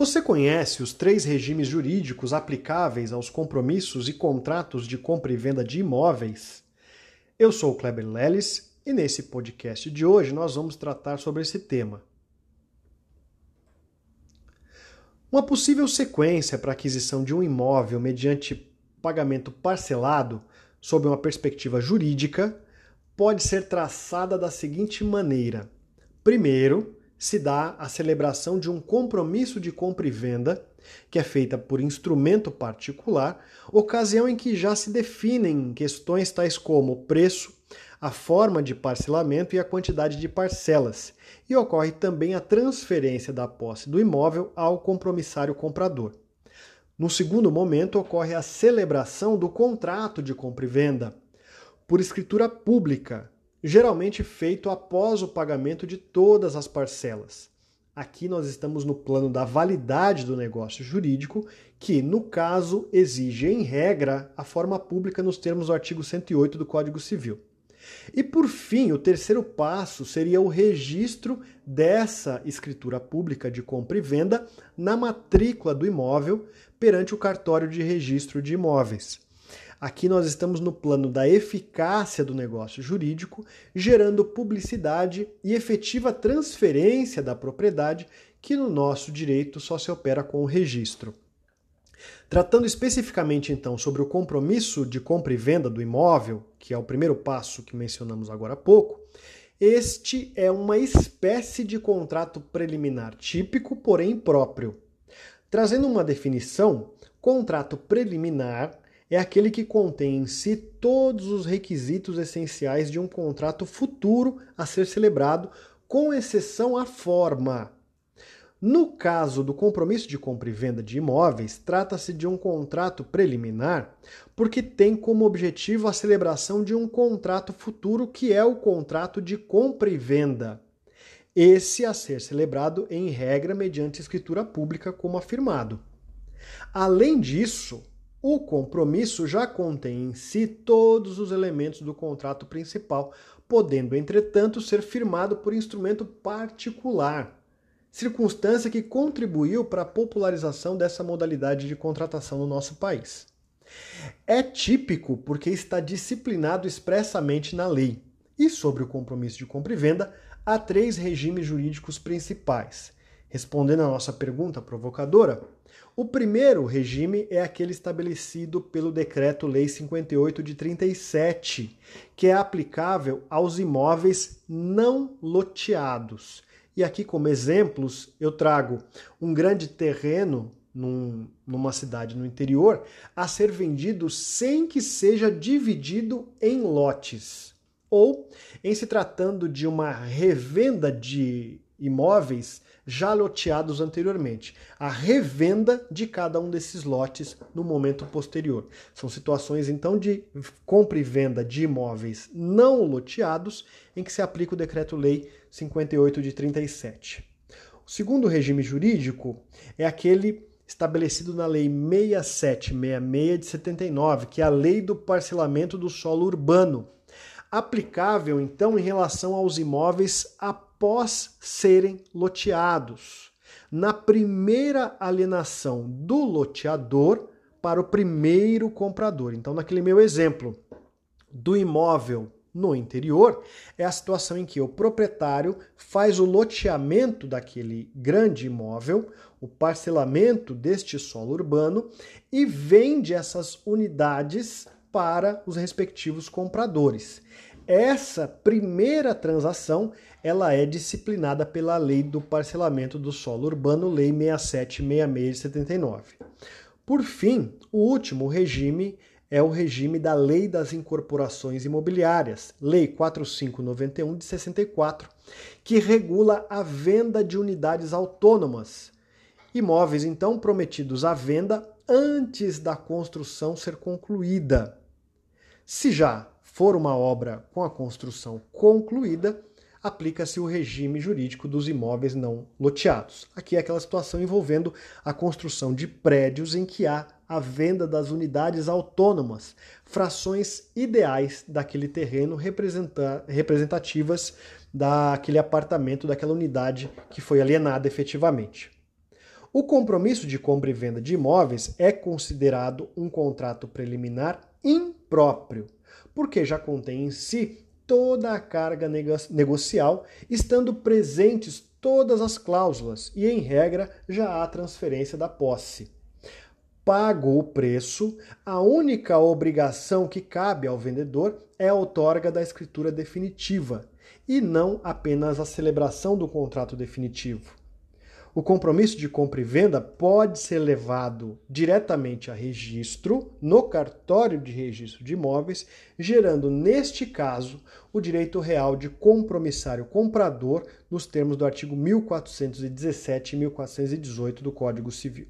Você conhece os três regimes jurídicos aplicáveis aos compromissos e contratos de compra e venda de imóveis? Eu sou o Kleber Leles e nesse podcast de hoje nós vamos tratar sobre esse tema. Uma possível sequência para aquisição de um imóvel mediante pagamento parcelado, sob uma perspectiva jurídica, pode ser traçada da seguinte maneira: primeiro, se dá a celebração de um compromisso de compra e venda, que é feita por instrumento particular, ocasião em que já se definem questões tais como o preço, a forma de parcelamento e a quantidade de parcelas, e ocorre também a transferência da posse do imóvel ao compromissário comprador. No segundo momento, ocorre a celebração do contrato de compra e venda, por escritura pública, geralmente feito após o pagamento de todas as parcelas. Aqui nós estamos no plano da validade do negócio jurídico, que, no caso, exige, em regra, a forma pública nos termos do artigo 108 do Código Civil. E por fim, o terceiro passo seria o registro dessa escritura pública de compra e venda na matrícula do imóvel perante o cartório de registro de imóveis. Aqui nós estamos no plano da eficácia do negócio jurídico, gerando publicidade e efetiva transferência da propriedade, que no nosso direito só se opera com o registro. Tratando especificamente então sobre o compromisso de compra e venda do imóvel, que é o primeiro passo que mencionamos agora há pouco, este é uma espécie de contrato preliminar típico, porém próprio. Trazendo uma definição, contrato preliminar é aquele que contém em si todos os requisitos essenciais de um contrato futuro a ser celebrado, com exceção à forma. No caso do compromisso de compra e venda de imóveis, trata-se de um contrato preliminar, porque tem como objetivo a celebração de um contrato futuro, que é o contrato de compra e venda. Esse a ser celebrado em regra mediante escritura pública, como afirmado. Além disso, o compromisso já contém em si todos os elementos do contrato principal, podendo, entretanto, ser firmado por instrumento particular, circunstância que contribuiu para a popularização dessa modalidade de contratação no nosso país. É típico porque está disciplinado expressamente na lei. E sobre o compromisso de compra e venda, há três regimes jurídicos principais. Respondendo à nossa pergunta provocadora, o primeiro regime é aquele estabelecido pelo Decreto-Lei 58 de 37, que é aplicável aos imóveis não loteados. E aqui, como exemplos, eu trago um grande terreno num, numa cidade no interior a ser vendido sem que seja dividido em lotes. Ou, em se tratando de uma revenda de imóveis já loteados anteriormente. A revenda de cada um desses lotes no momento posterior. São situações então de compra e venda de imóveis não loteados em que se aplica o decreto-lei 58 de 37. O segundo regime jurídico é aquele estabelecido na Lei 6766 de 79, que é a Lei do Parcelamento do Solo Urbano, aplicável então em relação aos imóveis serem loteados. Na primeira alienação do loteador para o primeiro comprador. Então, naquele meu exemplo do imóvel no interior, é a situação em que o proprietário faz o loteamento daquele grande imóvel, o parcelamento deste solo urbano e vende essas unidades para os respectivos compradores. Essa primeira transação, ela é disciplinada pela Lei do Parcelamento do Solo Urbano, Lei 6766 de 79. Por fim, o último regime é o regime da Lei das Incorporações Imobiliárias, Lei 4591 de 64, que regula a venda de unidades autônomas. Imóveis, então, prometidos à venda antes da construção ser concluída. Se já for uma obra com a construção concluída, aplica-se o regime jurídico dos imóveis não loteados. Aqui é aquela situação envolvendo a construção de prédios em que há a venda das unidades autônomas, frações ideais daquele terreno representativas daquele apartamento, daquela unidade que foi alienada efetivamente. O compromisso de compra e venda de imóveis é considerado um contrato preliminar impróprio, porque já contém em si toda a carga negocial, estando presentes todas as cláusulas e, em regra, já há transferência da posse. Pago o preço, a única obrigação que cabe ao vendedor é a outorga da escritura definitiva e não apenas a celebração do contrato definitivo. O compromisso de compra e venda pode ser levado diretamente a registro no cartório de registro de imóveis, gerando, neste caso, o direito real de compromissário comprador nos termos do artigo 1417 e 1418 do Código Civil.